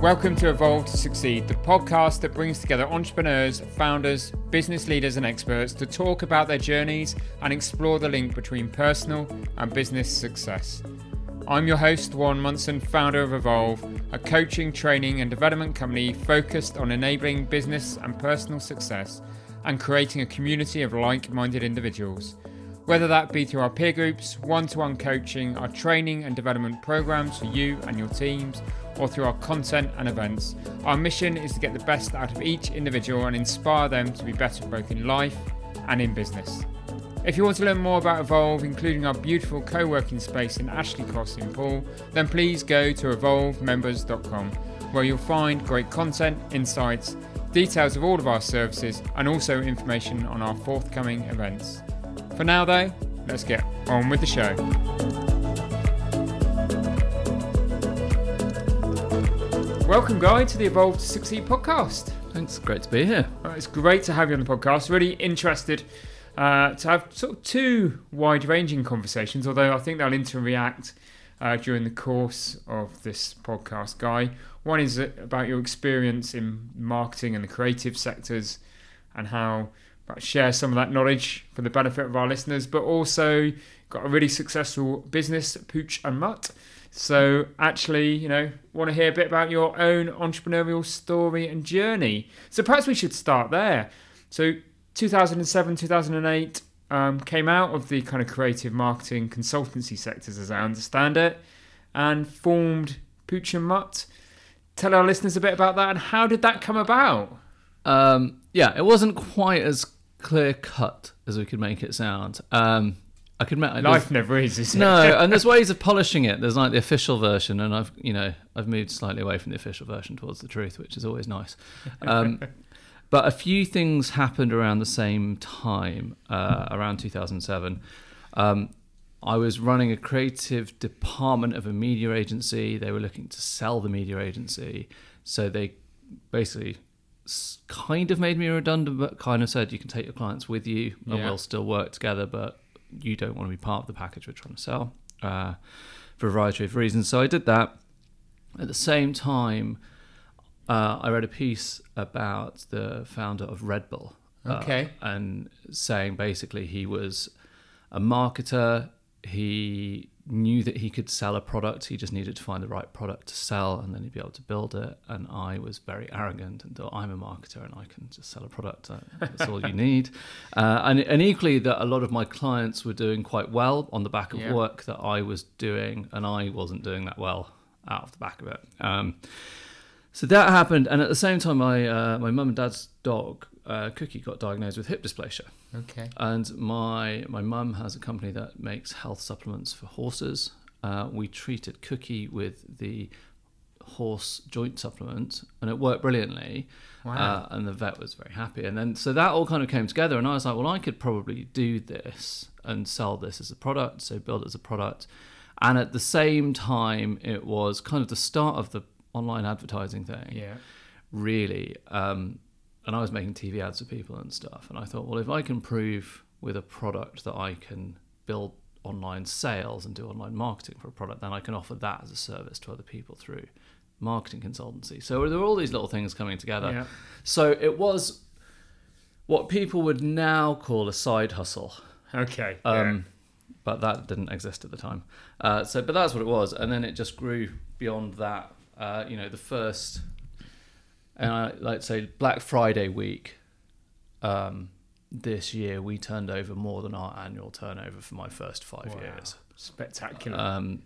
Welcome to Evolve to Succeed, the podcast that brings together entrepreneurs, founders, business leaders, and experts to talk about their journeys and explore the link between personal and business success. I'm your host, Warren Munson, founder of Evolve, a coaching, training, and development company focused on enabling business and personal success and creating a community of like minded individuals. Whether that be through our peer groups, one to one coaching, our training and development programs for you and your teams, or through our content and events, our mission is to get the best out of each individual and inspire them to be better both in life and in business. If you want to learn more about Evolve, including our beautiful co working space in Ashley Cross in Poole, then please go to evolvemembers.com where you'll find great content, insights, details of all of our services, and also information on our forthcoming events. For now, though, let's get on with the show. Welcome, Guy, to the Evolve to Succeed podcast. Thanks, great to be here. Uh, it's great to have you on the podcast. Really interested uh, to have sort of two wide ranging conversations, although I think they'll interreact uh, during the course of this podcast, Guy. One is about your experience in marketing and the creative sectors and how share some of that knowledge for the benefit of our listeners, but also got a really successful business, Pooch and Mutt. So, actually, you know, want to hear a bit about your own entrepreneurial story and journey. So, perhaps we should start there. So, 2007, 2008 um, came out of the kind of creative marketing consultancy sectors, as I understand it, and formed Pooch and Mutt. Tell our listeners a bit about that and how did that come about? Um, yeah, it wasn't quite as clear cut as we could make it sound. Um, I could make life never is, is no, and there's ways of polishing it. There's like the official version, and I've you know I've moved slightly away from the official version towards the truth, which is always nice. Um, but a few things happened around the same time, uh, around 2007. Um, I was running a creative department of a media agency. They were looking to sell the media agency, so they basically kind of made me redundant, but kind of said you can take your clients with you and yeah. we'll still work together, but you don't want to be part of the package we're trying to sell uh, for a variety of reasons. So I did that. At the same time, uh, I read a piece about the founder of Red Bull. Uh, okay. and saying basically he was a marketer. He knew that he could sell a product. He just needed to find the right product to sell, and then he'd be able to build it. And I was very arrogant and thought I'm a marketer and I can just sell a product. Uh, that's all you need. Uh, and, and equally, that a lot of my clients were doing quite well on the back of yeah. work that I was doing, and I wasn't doing that well out of the back of it. Um, so that happened, and at the same time, my uh, my mum and dad's dog uh, Cookie got diagnosed with hip dysplasia. Okay. And my my mum has a company that makes health supplements for horses. Uh, we treated Cookie with the horse joint supplement, and it worked brilliantly. Wow. Uh, and the vet was very happy. And then so that all kind of came together, and I was like, well, I could probably do this and sell this as a product. So build it as a product. And at the same time, it was kind of the start of the online advertising thing. Yeah. Really. Um, and I was making TV ads for people and stuff. And I thought, well, if I can prove with a product that I can build online sales and do online marketing for a product, then I can offer that as a service to other people through marketing consultancy. So there were all these little things coming together. Yeah. So it was what people would now call a side hustle. Okay. Um, yeah. But that didn't exist at the time. Uh, so, but that's what it was, and then it just grew beyond that. Uh, you know, the first and I, like say Black Friday week um, this year, we turned over more than our annual turnover for my first five wow. years. Spectacular. Um,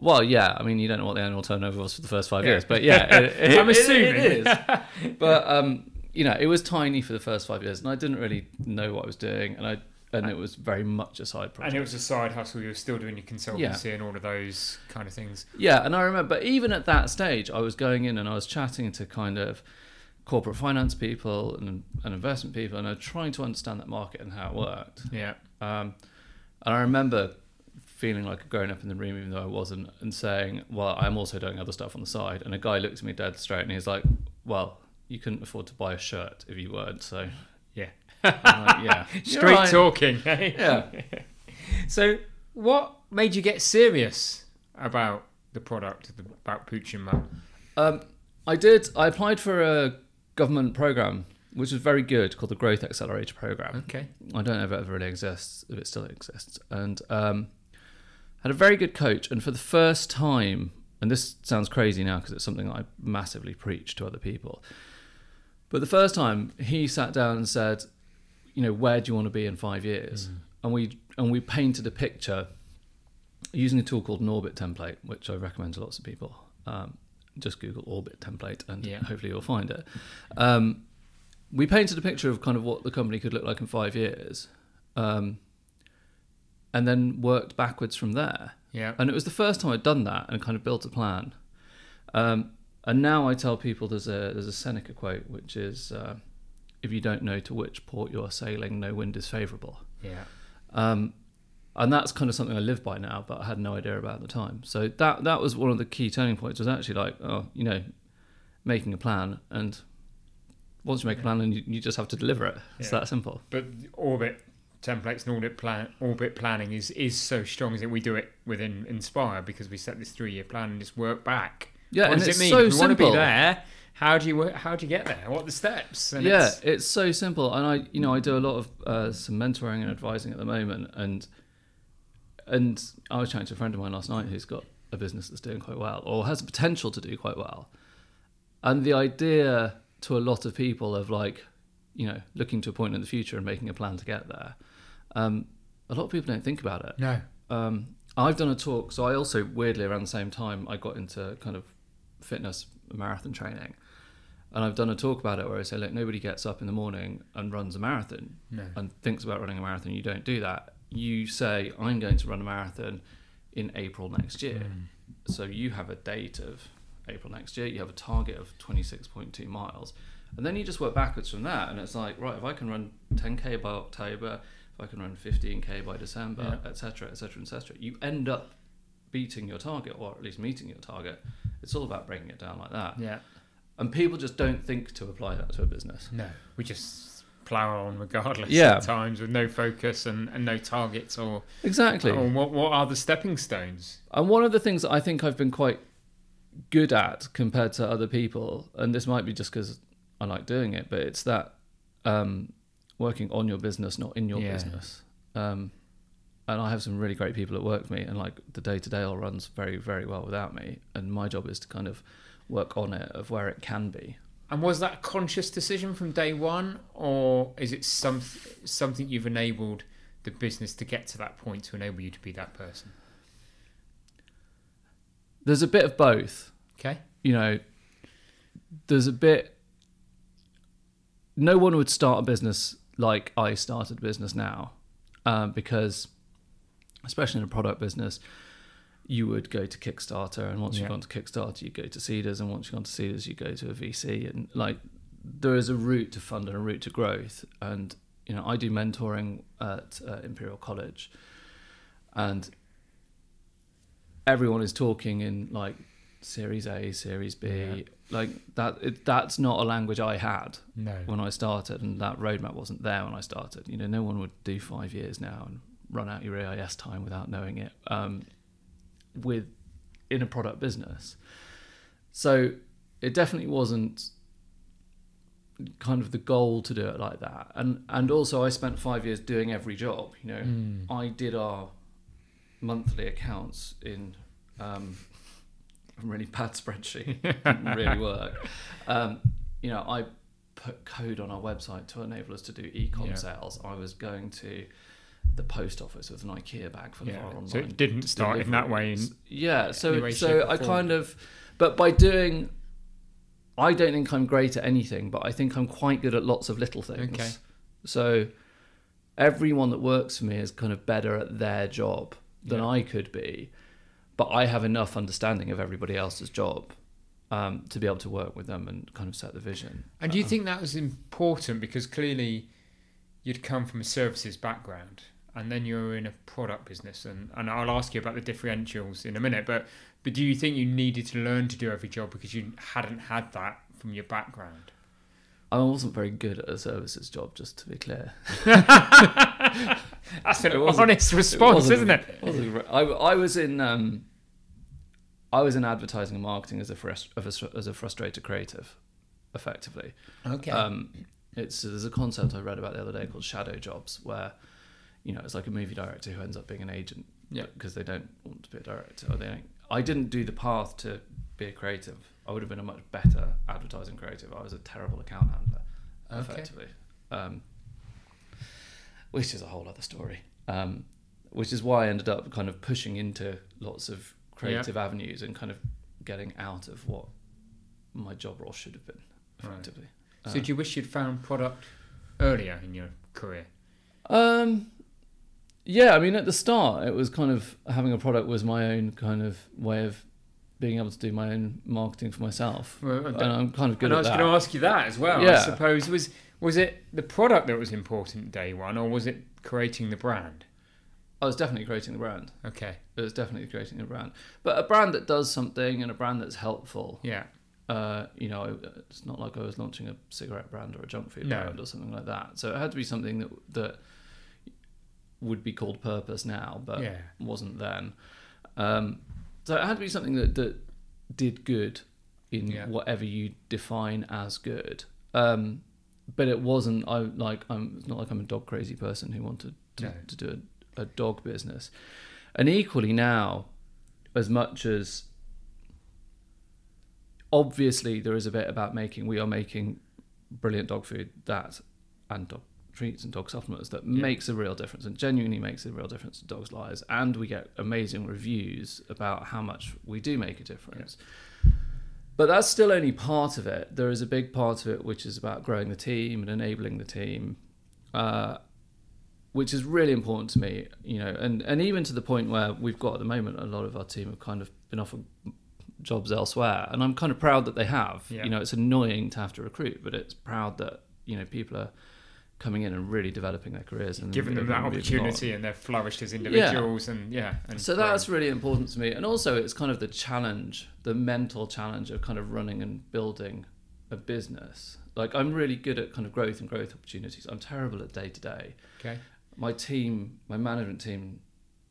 well, yeah. I mean, you don't know what the annual turnover was for the first five yeah. years, but yeah, it, it, I'm assuming it, it is. but um, you know, it was tiny for the first five years, and I didn't really know what I was doing, and I and it was very much a side project. And it was a side hustle. You were still doing your consultancy yeah. and all of those kind of things. Yeah, and I remember even at that stage, I was going in and I was chatting to kind of corporate finance people and, and investment people, and I was trying to understand that market and how it worked. Yeah. Um, and I remember feeling like a grown up in the room, even though I wasn't, and saying, "Well, I'm also doing other stuff on the side." And a guy looked at me dead straight, and he's like, "Well." You couldn't afford to buy a shirt if you weren't, so like, yeah, straight right. talking. yeah. so, what made you get serious about the product, about Pooch and Mutt? Um, I did. I applied for a government program, which was very good, called the Growth Accelerator Program. Okay. I don't know if it ever really exists, if it still exists. And um, had a very good coach. And for the first time, and this sounds crazy now because it's something I massively preach to other people. But the first time he sat down and said, you know, where do you want to be in five years? Mm. And we and we painted a picture using a tool called an orbit template, which I recommend to lots of people. Um, just Google orbit template and Yeah. hopefully you'll find it. Um, we painted a picture of kind of what the company could look like in five years, um, and then worked backwards from there. Yeah. And it was the first time I'd done that and kind of built a plan. Um, and now I tell people there's a there's a Seneca quote which is, uh, "If you don't know to which port you are sailing, no wind is favourable. Yeah. Um, and that's kind of something I live by now, but I had no idea about at the time. So that that was one of the key turning points. Was actually like, oh, you know, making a plan, and once you make a plan, and you, you just have to deliver it. It's Yeah. that simple. But orbit templates and audit plan orbit planning is is so strong is it we do it within Inspire because we set this three year plan and just work back. Yeah, what and does it's it mean? so if you want to be simple. there, how do you how do you get there? What are the steps? And yeah, it's- it's, so simple, and I, you know, I do a lot of uh, some mentoring and advising at the moment, and and I was chatting to a friend of mine last night who's got a business that's doing quite well or has the potential to do quite well, and the idea to a lot of people of like, you know, looking to a point in the future and making a plan to get there, um, a lot of people don't think about it. no. Um, I've done a talk, so I also weirdly around the same time I got into kind of fitness marathon training, and I've done a talk about it where I say, look, nobody gets up in the morning and runs a marathon No. and thinks about running a marathon. You don't do that. You say, I'm going to run a marathon in April next year. Mm. So you have a date of April next year. You have a target of 26.2 miles, and then you just work backwards from that. And it's like, right, if I can run 10k by October, if I can run 15k by December, etc., etc., etc., you end up beating your target, or at least meeting your target. It's all about breaking it down like that. Yeah. And people just don't think to apply that to a business. No. We just plow on regardless Yeah. at times with no focus and, and no targets or, Exactly. or what what are the stepping stones? And one of the things that I think I've been quite good at compared to other people, and this might be just because I like doing it, but it's that um, working on your business, not in your Yeah. business. Um, and I have some really great people that work for me, and like the day to day all runs very, very well without me. And my job is to kind of work on it of where it can be. And was that a conscious decision from day one, or is it some something you've enabled the business to get to that point to enable you to be that person? There's a bit of both. Okay. you know, there's a bit. No one would start a business like I started a business now, um, because, especially in a product business, you would go to Kickstarter, and once Yeah. you've gone to Kickstarter, you go to Seedrs, and once you've gone to Seedrs, you go to a VC, and like there is a route to fund and a route to growth. And you know, I do mentoring at uh, Imperial College, and everyone is talking in like Series A, Series B, Yeah. like that. It, that's not a language I had No. when I started, and that roadmap wasn't there when I started. You know, no one would do five years now and run out your AIS time without knowing it. Um, with in a product business, so it definitely wasn't kind of the goal to do it like that. And and also, I spent five years doing every job. You know, Mm. I did our monthly accounts in um, a really bad spreadsheet. Didn't really work. Um, you know, I put code on our website to enable us to do e-com Yeah. sales. I was going to the post office with an IKEA bag full Yeah. our online. So it didn't start in that way. In, yeah. So way, so I kind of, but by doing. I don't think I'm great at anything, but I think I'm quite good at lots of little things. Okay. So everyone that works for me is kind of better at their job than Yeah. I could be, but I have enough understanding of everybody else's job um, to be able to work with them and kind of set the vision. and do you Uh, think that was important because clearly you'd come from a services background and then you're in a product business and, and I'll ask you about the differentials in a minute but but do you think you needed to learn to do every job because you hadn't had that from your background I wasn't very good at a services job, just to be clear. that's an honest response wasn't- isn't it. I, I was in um, I was in advertising and marketing as a, frust- a as a frustrated creative, effectively. Okay. Um, it's there's a concept I read about the other day called shadow jobs, where you know it's like a movie director who ends up being an agent Yeah. because they don't want to be a director or they don't. I didn't do the path to be a creative. I would have been a much better advertising creative. I was a terrible account handler, Okay. effectively, um, which is a whole other story. Um, which is why I ended up kind of pushing into lots of creative avenues and kind of getting out of what my job role should have been, Right. effectively. so, Uh, do you wish you'd found product earlier in your career? Um, yeah, I mean, at the start, it was kind of having a product was my own kind of way of being able to do my own marketing for myself, Well, and I'm kind of good and I was going to ask you that as well. Yeah. I suppose was was it the product that was important day one, or was it creating the brand? I was definitely creating the brand. Okay. It was definitely creating the brand, but a brand that does something and a brand that's helpful. Yeah. Uh, you know, it's not like I was launching a cigarette brand or a junk food No. brand or something like that. So it had to be something that that would be called purpose now, but yeah. wasn't then. Um, so it had to be something that, that did good in Yeah. whatever you define as good. Um, but it wasn't. I like. I'm. It's not like I'm a dog crazy person who wanted to, No. to do a, a dog business. And equally now, as much as obviously there is a bit about making. We are making brilliant dog food that and dog treats and dog supplements that Yeah. makes a real difference and genuinely makes a real difference to dogs' lives. And we get amazing reviews about how much we do make a difference. But that's still only part of it. There is a big part of it which is about growing the team and enabling the team, uh, which is really important to me. You know, and and even to the point where we've got at the moment a lot of our team have kind of been offered jobs elsewhere, and I'm kind of proud that they have. Yeah. You know, it's annoying to have to recruit, but it's proud that you know people are coming in and really developing their careers and Giving them that and opportunity and they've flourished as individuals yeah. and yeah. And So that's really important to me. And also, it's kind of the challenge, the mental challenge of kind of running and building a business. Like, I'm really good at kind of growth and growth opportunities. I'm terrible at day to day. okay. My team, my management team,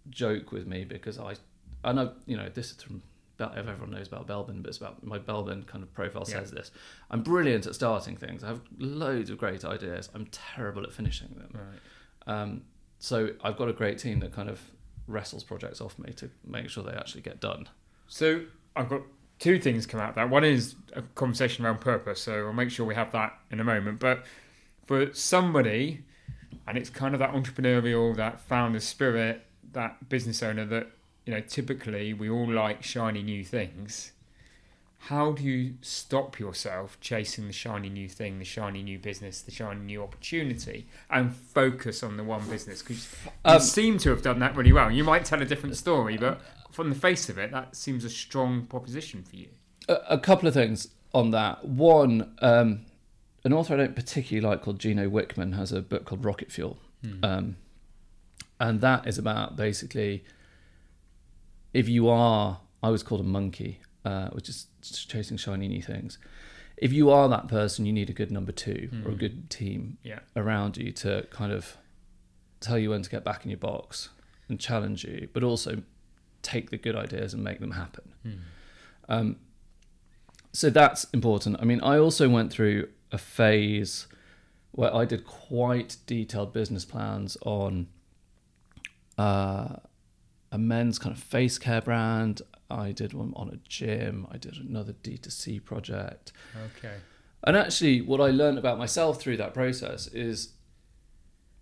joke with me because I, I know, you know, this is from, Bel- everyone knows about Belbin, but it's about my Belbin kind of profile Yeah. says this. I'm brilliant at starting things. I have loads of great ideas. I'm terrible at finishing them. Right. Um, so I've got a great team that kind of wrestles projects off me to make sure they actually get done. So I've got two things come out of that. One is a conversation around purpose, so I'll make sure we have that in a moment. But for somebody, and it's kind of that entrepreneurial, that founder spirit, that business owner that, you know, typically we all like shiny new things. How do you stop yourself chasing the shiny new thing, the shiny new business, the shiny new opportunity, and focus on the one business? Because you Um, seem to have done that really well. You might tell a different story, but from the face of it, that seems a strong proposition for you. A, a couple of things on that. One, um, an author I don't particularly like called Gino Wickman has a book called Rocket Fuel. Um, and that is about basically if you are, I was called a monkey, uh, which is chasing shiny new things. If you are that person, you need a good number two or a good team Yeah. around you to kind of tell you when to get back in your box and challenge you, but also take the good ideas and make them happen. Um, so that's important. I mean, I also went through a phase where I did quite detailed business plans on uh, a men's kind of face care brand. I did one on a gym. I did another D2C project. Okay. And actually, what I learned about myself through that process is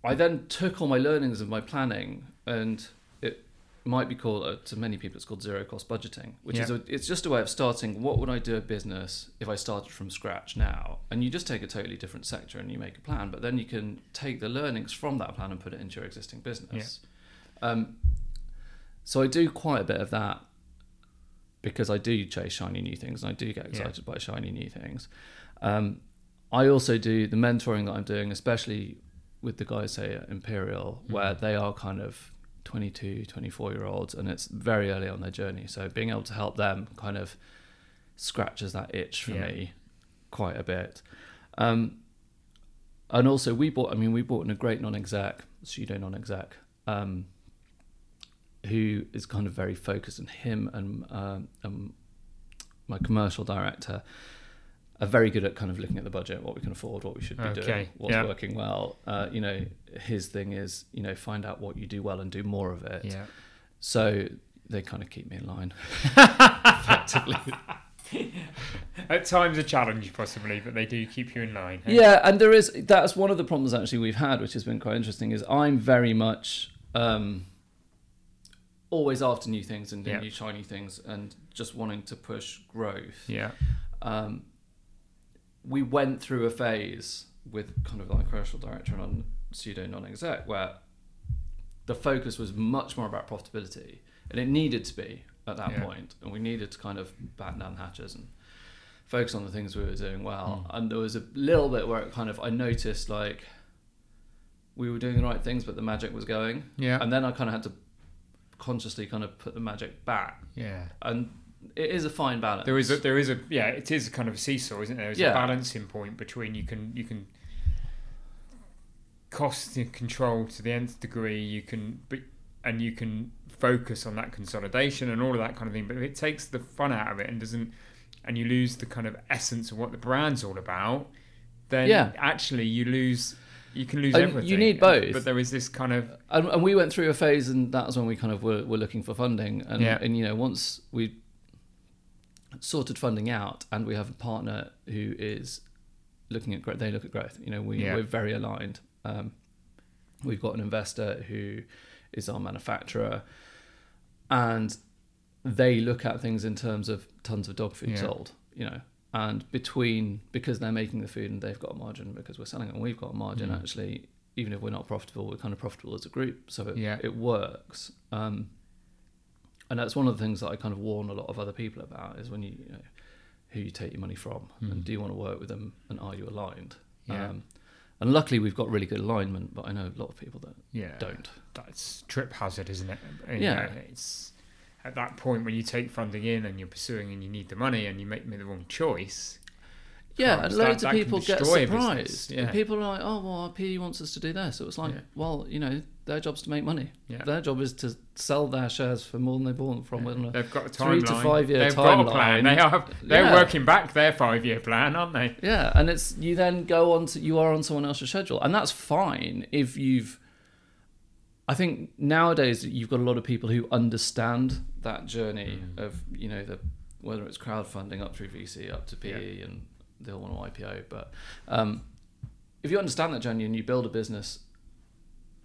I then took all my learnings of my planning, and it might be called, uh, to many people, it's called zero cost budgeting, which is a, it's just a way of starting. What would I do a business if I started from scratch now? And you just take a totally different sector and you make a plan, but then you can take the learnings from that plan and put it into your existing business. Um, so I do quite a bit of that because I do chase shiny new things and I do get Yeah. excited by shiny new things. Um, I also do the mentoring that I'm doing, especially with the guys say at Imperial, where they are kind of 22, 24 year olds, and it's very early on their journey. So being able to help them kind of scratches that itch for Yeah. me quite a bit. Um, and also, we bought. I mean, we bought in a great non-exec, pseudo non-exec, um, who is kind of very focused, and him and um, um, my commercial director are very good at kind of looking at the budget, what we can afford, what we should be Okay, doing, what's yeah. working well. Uh, you know, his thing is, you know, find out what you do well and do more of it. Yeah. So they kind of keep me in line, effectively. At times a challenge, possibly, but they do keep you in line. eh? Yeah, and there is that's one of the problems actually we've had, which has been quite interesting. Is I'm very much um, always after new things and doing Yeah. new shiny things, and just wanting to push growth. Yeah. Um, we went through a phase with kind of like commercial director and on pseudo non-exec where the focus was much more about profitability, and it needed to be at that Yeah. point, and we needed to kind of batten down hatches and focus on the things we were doing well. And there was a little bit where it kind of I noticed like we were doing the right things, but the magic was going, Yeah. and then I kind of had to consciously kind of put the magic back, Yeah. and it is a fine balance. There is a there is a yeah it is kind of a seesaw, isn't there? There's Yeah. a balancing point between you can you can cost and control to the nth degree. You can but and you can focus on that consolidation and all of that kind of thing. But if it takes the fun out of it and doesn't and you lose the kind of essence of what the brand's all about, then Yeah. actually you lose. You can lose And you need both. But there is this kind of and, and we went through a phase, and that was when we kind of were, were looking for funding. And, Yeah. and you know, once we sorted funding out, and we have a partner who is looking at growth, they look at growth. You know, we Yeah. we're very aligned. Um, we've got an investor who is our manufacturer, and they look at things in terms of tons of dog food Yeah. sold. You know. And between because they're making the food and they've got a margin because we're selling it and we've got a margin, Mm. actually, even if we're not profitable, we're kind of profitable as a group. So it, Yeah. it works. Um, and that's one of the things that I kind of warn a lot of other people about is when you, you know, who you take your money from Mm. and do you want to work with them and are you aligned? Yeah. Um, and luckily we've got really good alignment, but I know a lot of people that yeah don't. that's trip hazard, isn't it? You Yeah. know, it's at that point when you take funding in and you're pursuing and you need the money and you make the wrong choice. Yeah, and loads that- of people get surprised. business, And people are like, "Oh, well, our PE wants us to do this." So it's like, Yeah. well, you know, their job's to make money. Yeah. Their job is to sell their shares for more than they bought them from. Yeah. They've got a three to five year They've got a timeline. plan. They are. They're Yeah. working back their five year plan, aren't they? Yeah, and it's you then go on to you are on someone else's schedule, and that's fine if you've. I think nowadays you've got a lot of people who understand that journey Mm. of you know the whether it's crowdfunding up through VC up to PE and they all want to IPO, but um, if you understand that journey and you build a business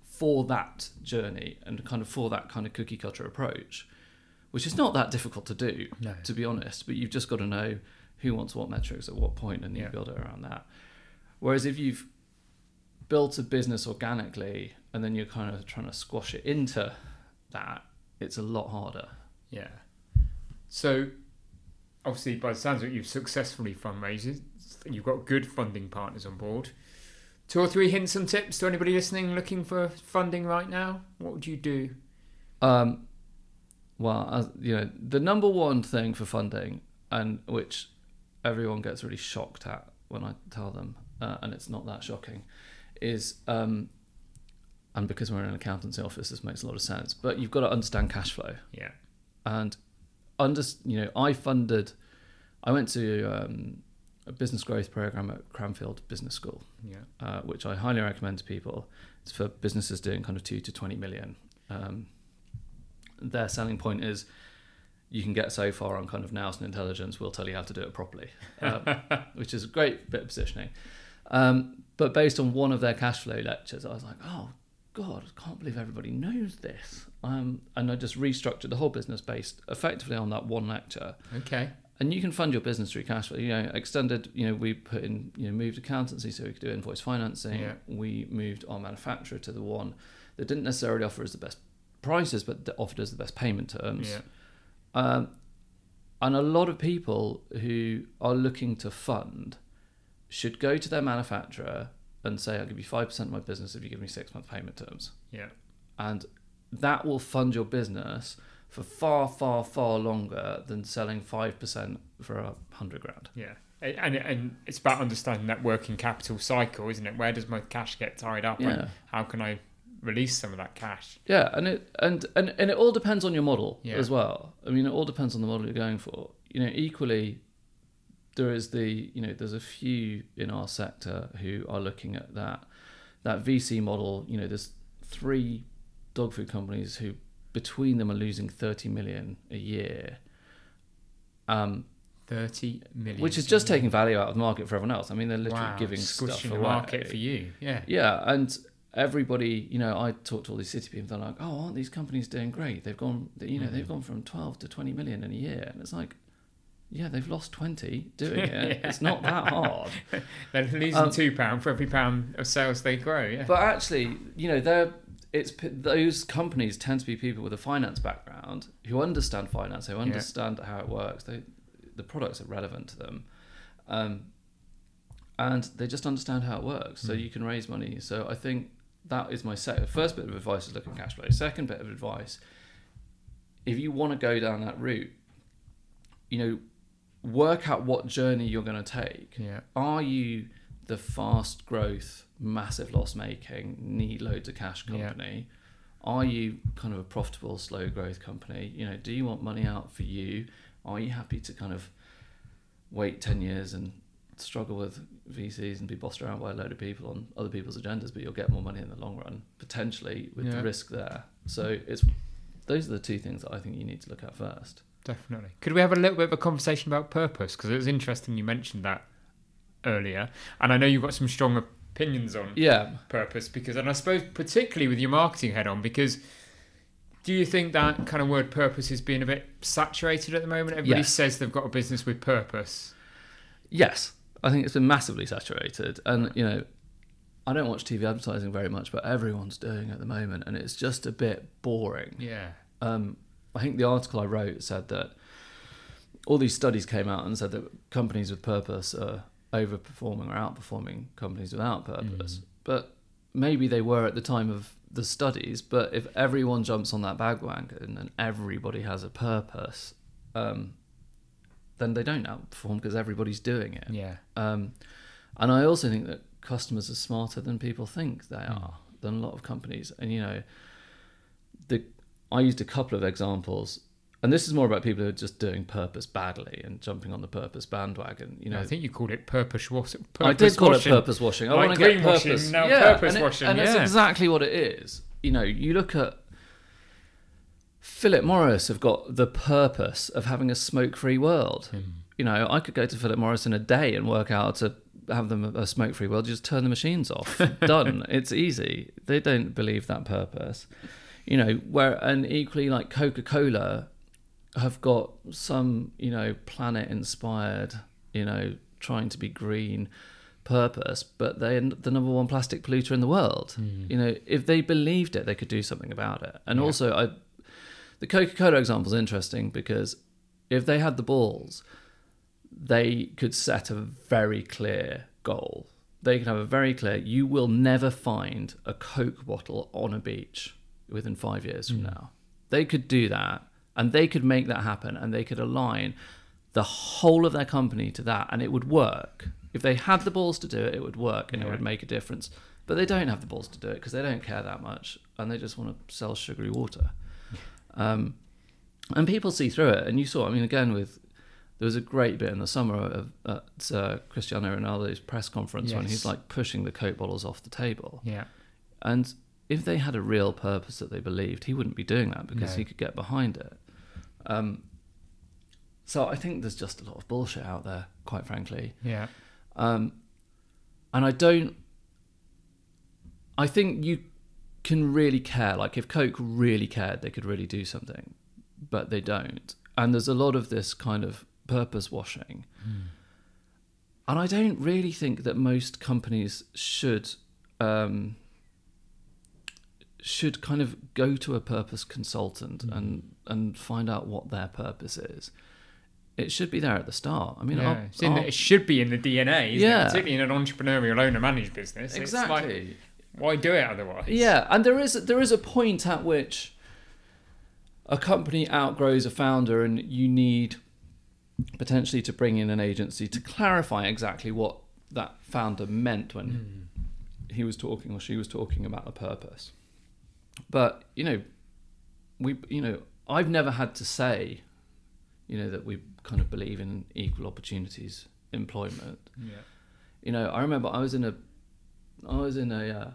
for that journey and kind of for that kind of cookie cutter approach, which is not that difficult to do, No. to be honest. But you've just got to know who wants what metrics at what point, and you Yeah. build it around that. Whereas if you've built a business organically and then you're kind of trying to squash it into that, it's a lot harder. Yeah. So, obviously, by the sounds of it, you've successfully fundraised. You've got good funding partners on board. Two or three hints and tips to anybody listening looking for funding right now. What would you do? Um, well, as, you know, the number one thing for funding, and which everyone gets really shocked at when I tell them, uh, and it's not that shocking, is, um, and because we're in an accountancy office, this makes a lot of sense. But you've got to understand cash flow, Yeah. and under, you know, I funded, I went to um, a business growth program at Cranfield Business School Yeah. uh, which I highly recommend to people. It's for businesses doing kind of two to 20 million. Um, their selling point is you can get so far on kind of nous and intelligence, we'll tell you how to do it properly, um, which is a great bit of positioning. Um, but based on one of their cash flow lectures, I was like, oh, God, I can't believe everybody knows this. Um, and I just restructured the whole business based effectively on that one lecture Okay. and you can fund your business through cash flow. You know, extended. You know, we put in you know moved accountancy so we could do invoice financing. Yeah. We moved our manufacturer to the one that didn't necessarily offer us the best prices, but that offered us the best payment terms. Yeah. Um, and a lot of people who are looking to fund should go to their manufacturer and say, "I'll give you five percent of my business if you give me six month payment terms," Yeah. and that will fund your business for far, far, far longer than selling five percent for a hundred grand. Yeah. And, and it's about understanding that working capital cycle, isn't it? Where does my cash get tied up? Yeah. And how can I release some of that cash. Yeah, and it and, and and it all depends on your model Yeah. as well. I mean, it all depends on the model you're going for. You know, equally, there is the you know there's a few in our sector who are looking at that that VC model. You know, there's three dog food companies who between them are losing 30 million a year. Um, 30 million. which is just taking value out of the market for everyone else. I mean, they're literally wow, giving squishing stuff the away. market for you. Yeah. Yeah, and everybody, you know, I talk to all these city people. They're like, "Oh, aren't these companies doing great? They've gone, you know, Mm. they've gone from twelve to twenty million in a year." And it's like, yeah, they've lost twenty doing it. Yeah. It's not that hard. They're losing Um, two pound for every pound of sales they grow. Yeah. But actually, you know, they're it's those companies tend to be people with a finance background who understand finance, who understand how it works. They, the products are relevant to them, um, and they just understand how it works. So Mm. you can raise money. So I think that is my. First bit of advice is look at cash flow. Second bit of advice, if you want to go down that route, you know, work out what journey you're going to take yeah. are you the fast growth, massive loss making, need loads of cash Yeah. company? Are you kind of a profitable, slow growth company? You know, do you want money out for you? Are you happy to kind of wait 10 years and struggle with VCs and be bossed around by a load of people on other people's agendas, but you'll get more money in the long run, potentially with Yeah. the risk there? So it's those are the two things that I think you need to look at first. Definitely. Could we have a little bit of a conversation about purpose? Because it was interesting you mentioned that earlier, and I know you've got some strong opinions on Yeah. purpose. Because, and I suppose particularly with your marketing head on, because do you think that kind of word purpose is being a bit saturated at the moment? Everybody Yes. says they've got a business with purpose. Yes, I think it's been massively saturated, and you know, I don't watch TV advertising very much, but everyone's doing it at the moment, and it's just a bit boring. Yeah. Um, I think the article I wrote said that all these studies came out and said that companies with purpose are overperforming or outperforming companies without purpose, but maybe they were at the time of the studies. But if everyone jumps on that bandwagon and everybody has a purpose, um, then they don't outperform because everybody's doing it. Yeah. Um, and I also think that customers are smarter than people think they are, than a lot of companies. And you know, I used a couple of examples, and this is more about people who are just doing purpose badly and jumping on the purpose bandwagon. You know, I think you called it purpose, washing. I did call washing. it purpose washing. I Like want to get purpose. now yeah, purpose and it- washing, and it's yeah. exactly what it is. You know, you look at Philip Morris have got the purpose of having a smoke-free world. Hmm. You know, I could go to Philip Morris in a day and work out to have them a smoke-free world. Just turn the machines off. Done. It's easy. They don't believe that purpose. You know, where and equally like Coca-Cola have got some, you know, planet-inspired, you know, trying to be green purpose, but they're the number one plastic polluter in the world. Mm. You know, if they believed it, they could do something about it. And Yeah. also, I, the Coca-Cola example is interesting because if they had the balls, they could set a very clear goal. They could have a very clear. You will never find a Coke bottle on a beach within five years from now. They could do that, and they could make that happen, and they could align the whole of their company to that, and it would work. If they had the balls to do it, it would work, and it would make a difference. But they don't have the balls to do it because they don't care that much, and they just want to sell sugary water. Um, and people see through it, and you saw. I mean, again, with there was a great bit in the summer of at uh, Cristiano Ronaldo's press conference when he's like pushing the Coke bottles off the table. Yeah. And if they had a real purpose that they believed, he wouldn't be doing that because No. he could get behind it. Um, so I think there's just a lot of bullshit out there, quite frankly. Yeah. Um, and I don't. I think you can really care. Like if Coke really cared, they could really do something, but they don't. And there's a lot of this kind of purpose washing. And I don't really think that most companies should um, should kind of go to a purpose consultant mm-hmm. and and find out what their purpose is. It should be there at the start. I mean, yeah. our- in the- it should be in the DNA, isn't Yeah. it? particularly in an entrepreneurial owner managed business. It's like, exactly. why do it otherwise? Yeah, and there is there is a point at which a company outgrows a founder, and you need potentially to bring in an agency to clarify exactly what that founder meant when mm. he was talking or she was talking about the purpose. But you know, we you know I've never had to say, you know, that we kind of believe in equal opportunities employment. Yeah. You know, I remember I was in a, I was in a, uh,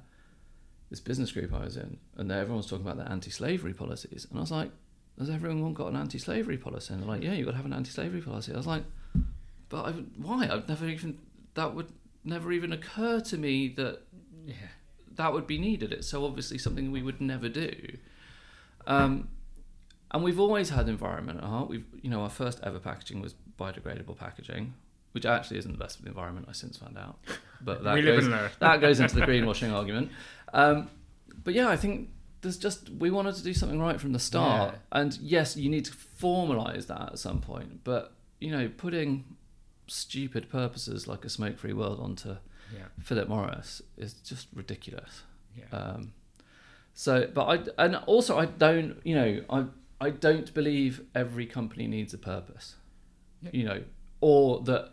this business group I was in, and everyone was talking about their anti-slavery policies, and I was like, has everyone got an anti-slavery policy? And they're like, yeah, you got to have an anti-slavery policy. I was like, but I, why? I've never even that would never even occur to me that Yeah. That would be needed. It's so obviously something we would never do. Um, and we've always had environment at heart. We've, you know, our first ever packaging was biodegradable packaging, which actually isn't the best for the environment. I since found out, but that goes, that goes into the greenwashing argument. Um, but yeah, I think there's just we wanted to do something right from the start, Yeah. and yes, you need to formalize that at some point. But you know, putting stupid purposes like a smoke-free world onto Yeah. Philip Morris is just ridiculous. Yeah. Um, so, but I and also I don't, you know, I I don't believe every company needs a purpose, you know, or that.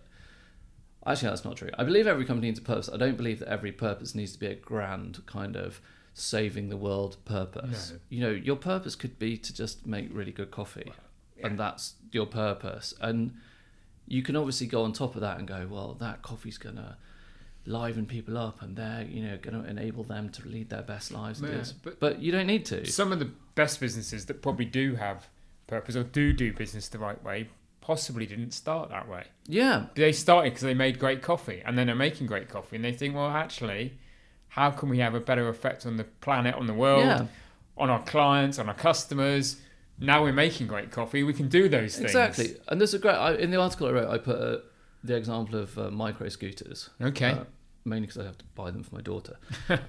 Actually, that's not true. I believe every company needs a purpose. I don't believe that every purpose needs to be a grand kind of saving the world purpose. No. You know, your purpose could be to just make really good coffee, yeah. and that's your purpose. And you can obviously go on top of that and go, well, that coffee's gonna liven people up, and they're you know going to enable them to lead their best lives. Yeah, but- but you don't need to. Some of the best businesses that probably do have purpose or do do business the right way possibly didn't start that way. Yeah, They started because they made great coffee and then they're making great coffee and they think, well, actually, how can we have a better effect on the planet, on the world, Yeah. on our clients, on our customers? Now we're making great coffee, we can do those things. exactly. And there's a great I, in the article I wrote. I put uh, the example of uh, micro scooters. Okay. Uh, mainly because I have to buy them for my daughter.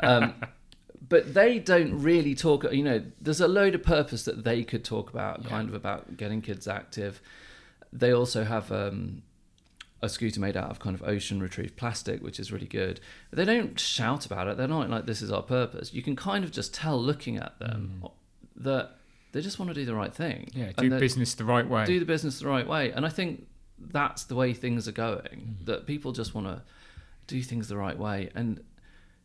Um, but they don't really talk. You know, there's a load of purpose that they could talk about, Yeah. kind of about getting kids active. They also have um, a scooter made out of kind of ocean retrieved plastic, which is really good. But they don't shout about it. They're not like this is our purpose. You can kind of just tell looking at them that they just want to do the right thing. Mm. yeah, do business the right way. do the business the right way. And I think that's the way things are going. Mm. That people just want to do things the right way, and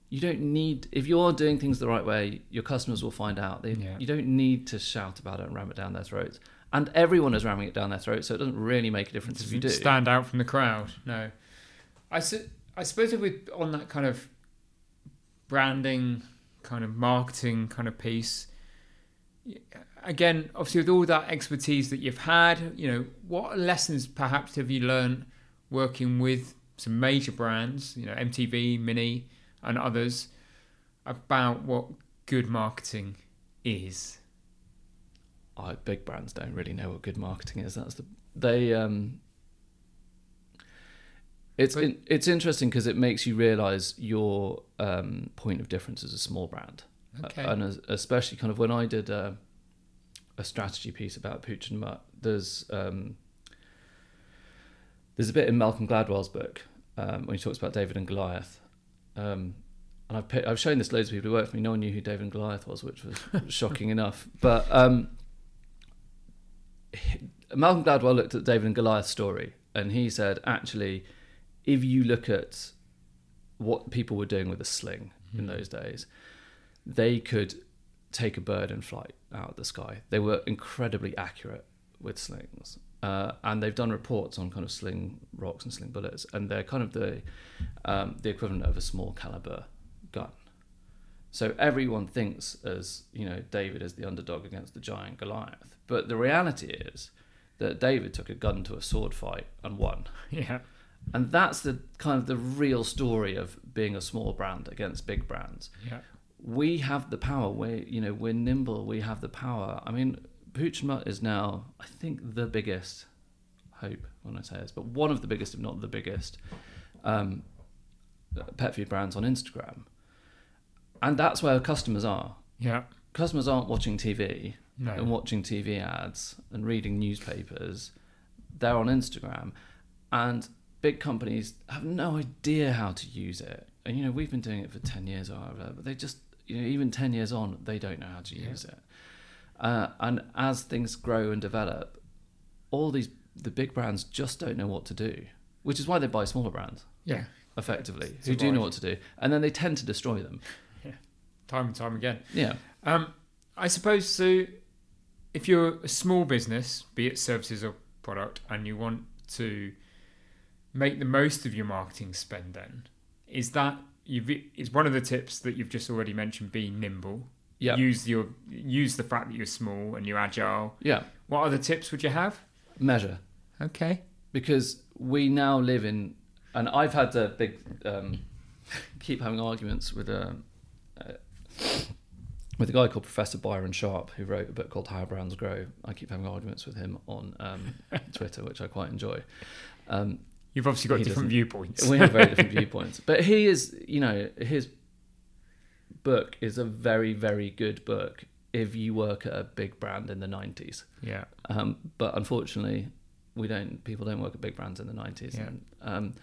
you don't need if you're doing things the right way, your customers will find out. They, Yeah. You don't need to shout about it and ram it down their throats. And everyone is ramming it down their throats, so it doesn't really make a difference if you do. Stand out from the crowd. No, I, su- I suppose if we on that kind of branding, kind of marketing kind of piece. Again, obviously, with all that expertise that you've had, you know, what lessons perhaps have you learned working with some major brands, you know, MTV, Mini, and others, about what good marketing is? I, big brands don't really know what good marketing is. That's the they. Um, it's But- in, it's interesting because it makes you realize your um, point of difference as a small brand. Okay. and as, especially kind of when I did a, a strategy piece about Pooch and Mutt, there's um, there's a bit in Malcolm Gladwell's book um, when he talks about David and Goliath, um, and I've I've shown this loads of people who work for me. No one knew who David and Goliath was, which was shocking enough. But um, Malcolm Gladwell looked at David and Goliath's story, and he said, actually, if you look at what people were doing with a sling in those days, they could take a bird in flight out of the sky. They were incredibly accurate with slings. Uh, and they've done reports on kind of sling rocks and sling bullets, and they're kind of the um, the equivalent of a small caliber gun. So everyone thinks as you know David as the underdog against the giant Goliath, but the reality is that David took a gun to a sword fight and won. yeah. And that's the kind of the real story of being a small brand against big brands. Yeah. We have the power. We're you know we're nimble. We have the power. I mean, Pooch Mutt is now I think the biggest. Hope when I say this, but one of the biggest, if not the biggest, um, pet food brands on Instagram, and that's where customers are. Yeah. Customers aren't watching TV No. and watching TV ads and reading newspapers. They're on Instagram, and big companies have no idea how to use it. And you know, we've been doing it for ten years or whatever, but they just, you know, even ten years on, they don't know how to Yeah. use it. Uh, and as things grow and develop, all these the big brands just don't know what to do, which is why they buy smaller brands Yeah. effectively It's who do know what to do, and then they tend to destroy them. Yeah, Time and time again. Yeah, Um, I suppose so. If you're a small business, be it services or product, and you want to make the most of your marketing spend, then is that you've is one of the tips that you've just already mentioned. Be nimble. Yeah. Use your use the fact that you're small and you're agile. Yeah. What other tips would you have? Measure. Okay. because we now live in, and I've had a big, um, keep having arguments with a, uh, with a guy called Professor Byron Sharp who wrote a book called How Brands Grow. I keep having arguments with him on um, Twitter, which I quite enjoy. Um, You've obviously got different doesn't- viewpoints. we have very different viewpoints, but he is, you know, his book is a very, very good book if you work at a big brand in the '90s. yeah. Um, but unfortunately, we don't. People don't work at big brands in the nineties. Yeah. And, um,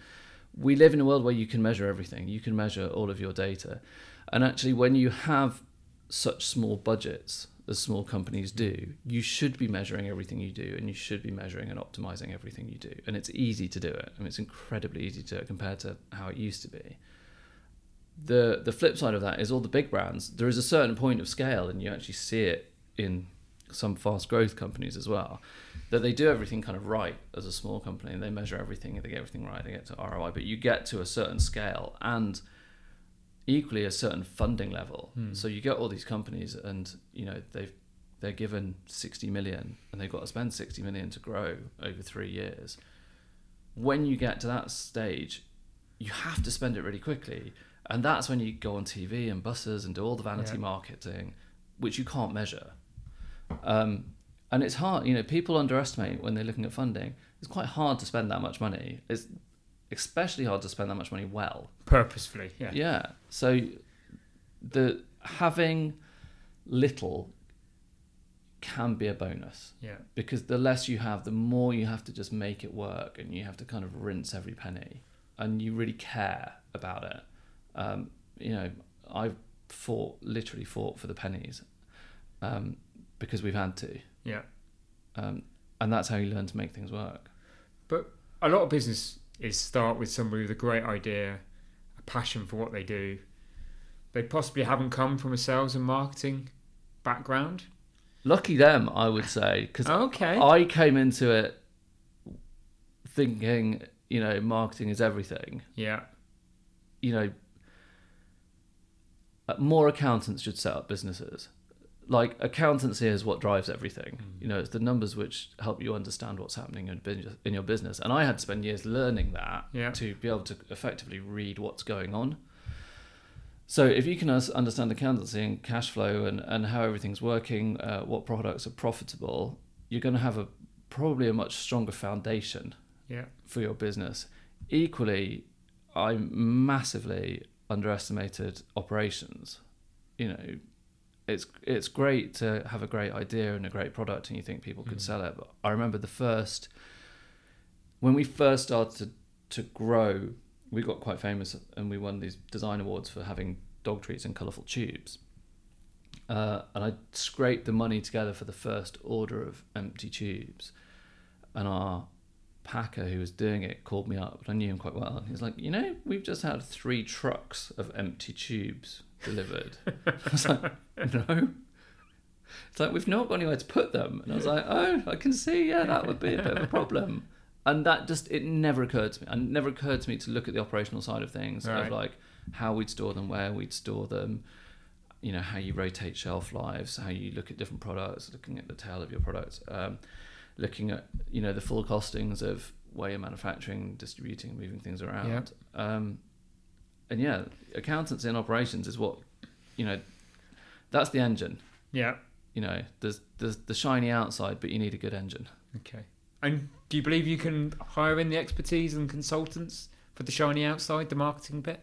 we live in a world where you can measure everything. You can measure all of your data, and actually, when you have such small budgets as small companies do, you should be measuring everything you do, and you should be measuring and optimizing everything you do. And it's easy to do it. I mean, it's incredibly easy to compared to how it used to be. The the flip side of that is all the big brands. There is a certain point of scale, and you actually see it in some fast growth companies as well that they do everything kind of right as a small company they measure everything they get everything right they get to ROI but you get to a certain scale and equally a certain funding level so you get all these companies and you know they've they're given 60 million and they've got to spend 60 million to grow over 3 years when you get to that stage you have to spend it really quickly and that's when you go on TV and buses and do all the vanity Yeah. marketing which you can't measure um, and it's hard, you know, people underestimate when they're looking at funding. It's quite hard to spend that much money. It's especially hard to spend that much money well. Purposefully. Yeah. Yeah. So the having little can be a bonus Yeah. because the less you have, the more you have to just make it work and you have to kind of rinse every penny and you really care about it. Um, you know, I've fought, literally fought for the pennies um, because we've had to. Yeah. Um, and that's how you learn to make things work. But a lot of business is start with somebody with a great idea, passion for what they do. They possibly haven't come from a sales and marketing background. Lucky them, I would say, because Okay. I came into it thinking, you know, marketing is everything. yeah. You know, uh, more accountants should set up businesses. Like accountancy is what drives everything. You know, it's the numbers which help you understand what's happening in business, in your business. And I had to spend years learning that Yeah. to be able to effectively read what's going on. So if you can understand accountancy and cash flow and, and how everything's working, uh, what products are profitable, you're going to have a probably a much stronger foundation Yeah. for your business. Equally, I massively underestimated operations. You know, it's it's great to have a great idea and a great product, and you think people could Mm. sell it. But I remember the first when we first started to, to grow, we got quite famous, and we won these design awards for having dog treats in colourful tubes. Uh, and I scraped the money together for the first order of empty tubes, and our packer who was doing it called me up. I knew him quite well. He was like, "You know, we've just had three trucks of empty tubes delivered." I was like, "No." It's like we've not got anywhere to put them, and I was like, "Oh, I can see. Yeah, that would be a bit of a problem." And that just it never occurred to me. And it never occurred to me to look at the operational side of things, Right. of like how we'd store them, where we'd store them, you know, how you rotate shelf lives, how you look at different products, looking at the tail of your products, um, looking at you know the full costings of where you're manufacturing, distributing, moving things around. Um, and yeah, accountants and operations is what you know. That's the engine. Yeah. You know, there's there's the shiny outside, but you need a good engine. Okay. And do you believe you can hire in the expertise and consultants for the shiny outside, the marketing bit?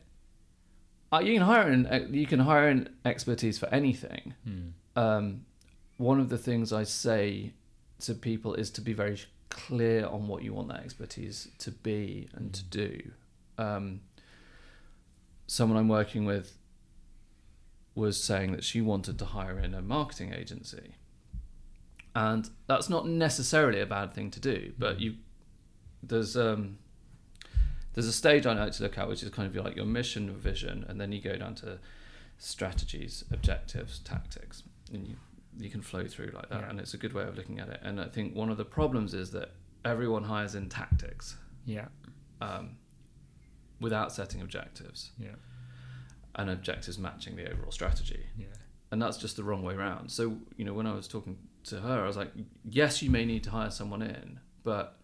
Uh, you can hire in you can hire in expertise for anything. um, one of the things I say to people is to be very clear on what you want that expertise to be and to do. Um, someone I'm working with was saying that she wanted to hire in a marketing agency. And that's not necessarily a bad thing to do, but you there's um there's a stage I like to look at which is kind of like your mission, vision, and then you go down to strategies, objectives, tactics. And you you can flow through like that, Yeah. and it's a good way of looking at it. And I think one of the problems is that everyone hires in tactics Yeah. um, without setting objectives, Yeah. and objectives matching the overall strategy. Yeah. and that's just the wrong way around. So you know, when I was talking to her, I was like, yes, you may need to hire someone in, but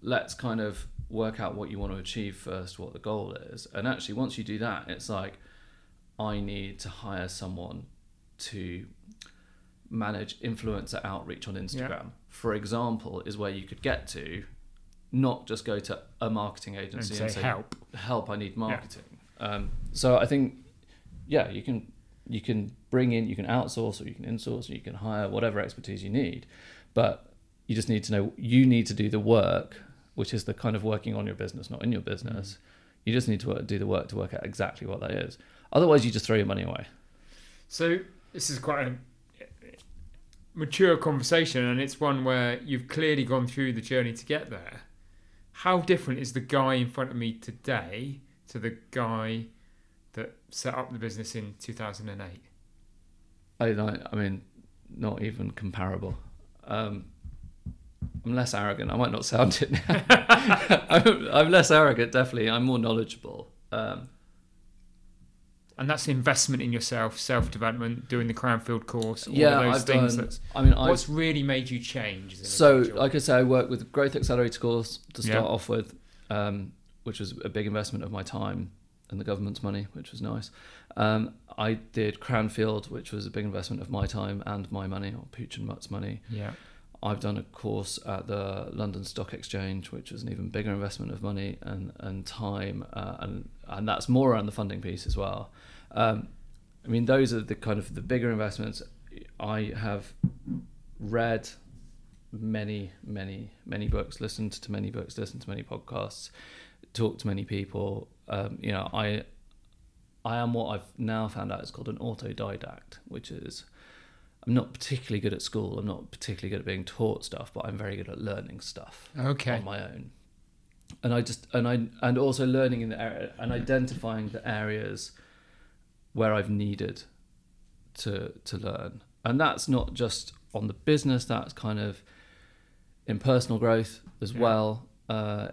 let's kind of work out what you want to achieve first, what the goal is, and actually, once you do that, it's like I need to hire someone to manage influencer outreach on Instagram. For example, is where you could get to, not just go to a marketing And agency say and say, help. help i need marketing. Um, so i think yeah you can you can bring in you can outsource or you can insource or you can hire whatever expertise you need but you just need to know you need to do the work which is the kind of working on your business not in your business. You just need to work, do the work to work out exactly what that is. Otherwise you just throw your money away. So this is quite a mature conversation, and it's one where you've clearly gone through the journey to get there. How different is the guy in front of me today to the guy that set up the business in 2008? I, I, I mean not even comparable um, I'm less arrogant. I might not sound it now. I'm, I'm less arrogant, definitely. I'm more knowledgeable. Um, And that's investment in yourself, self development, doing the Cranfield course, all yeah, of those I've things. done. That's, I mean, what's really made you change? So individual? like I say, I worked with Growth Accelerator course to start Yeah. off with, um, which was a big investment of my time and the government's money, which was nice. Um, I did Cranfield, which was a big investment of my time and my money, or Pooch and Mutt's money. yeah, I've done a course at the London Stock Exchange, which was an even bigger investment of money and and time, uh, and and that's more around the funding piece as well. Um, I mean, those are the kind of the bigger investments. I have read many, many, many books, listened to many books, listened to many podcasts, talked to many people. Um, you know, I I am what I've now found out is called an autodidact, which is I'm not particularly good at school. I'm not particularly good at being taught stuff, but I'm very good at learning stuff okay, on my own. And I just and I and also learning in the area and identifying the areas where I've needed to to learn. And that's not just on the business. That's kind of in personal growth as Yeah. well. Uh,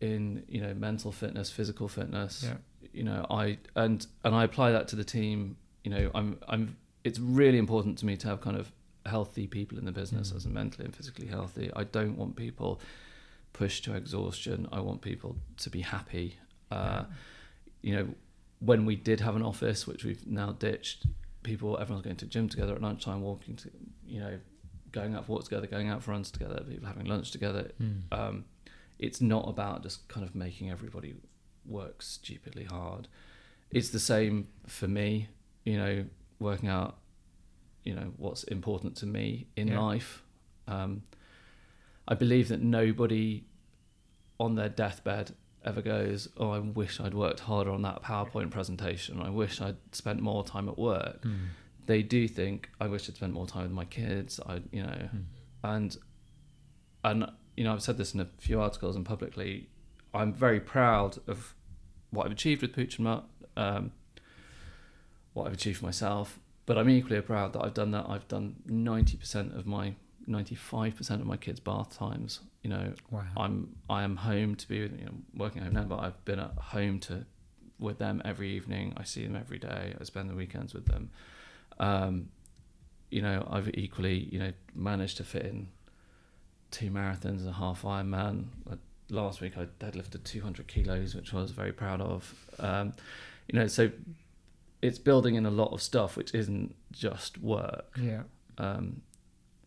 in you know mental fitness, physical fitness. Yeah. You know I and and I apply that to the team. You know I'm I'm. It's really important to me to have kind of healthy people in the business Mm. as in mentally and physically healthy. I don't want people pushed to exhaustion. I want people to be happy. Uh, you know, when we did have an office, which we've now ditched, people, everyone's going to gym together at lunchtime, walking to, you know, going out for walks together, going out for runs together, people having lunch together. Hmm. Um, it's not about just kind of making everybody work stupidly hard. It's the same for me, you know, working out, you know, what's important to me in Yeah. life. Um, I believe that nobody on their deathbed ever goes, "Oh, I wish I'd worked harder on that PowerPoint presentation. I wish I'd spent more time at work." Hmm. They do think, "I wish I'd spent more time with my kids." I, you know, Hmm. and and you know, I've said this in a few articles and publicly. I'm very proud of what I've achieved with Pooch and Mutt, um, what I've achieved for myself. But I'm equally proud that I've done that. I've done 90% of my, 95% of my kids' bath times. You know, Wow. I'm I am home to be with you know working home now, but I've been at home to with them every evening. I see them every day. I spend the weekends with them. Um, you know, I've equally you know managed to fit in two marathons and a half Ironman. Uh, Last week I deadlifted 200 kilos, which I was very proud of. Um, you know, so it's building in a lot of stuff, which isn't just work. Yeah. Um,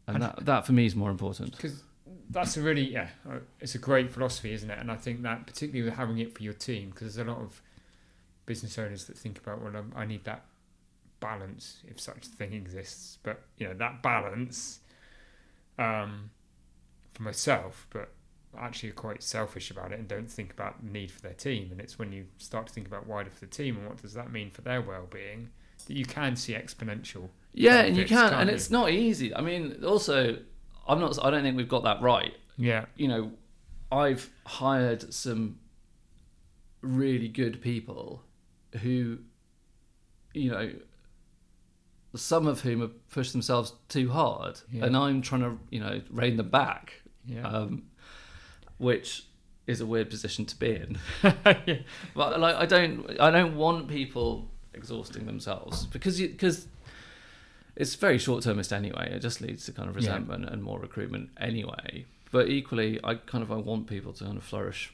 and And- that that for me is more important. because that's a really yeah uh, it's a great philosophy isn't it and i think that particularly with having it for your team because there's a lot of business owners that think about well um, i need that balance if such a thing exists but you know that balance um for myself but actually are quite selfish about it and don't think about the need for their team and it's when you start to think about wider for the team and what does that mean for their well-being that you can see exponential Yeah, and you can, and you? it's not easy. I mean, also, I'm not. I don't think we've got that right. yeah You know, I've hired some really good people who, you know, some of whom have pushed themselves too hard, Yeah. and I'm trying to you know rein them back, Yeah. um, which is a weird position to be in. yeah. But like, I don't, I don't want people exhausting themselves because because it's very short termist anyway. It just leads to kind of Yeah. resentment and more recruitment anyway. But equally, I kind of I want people to kind of flourish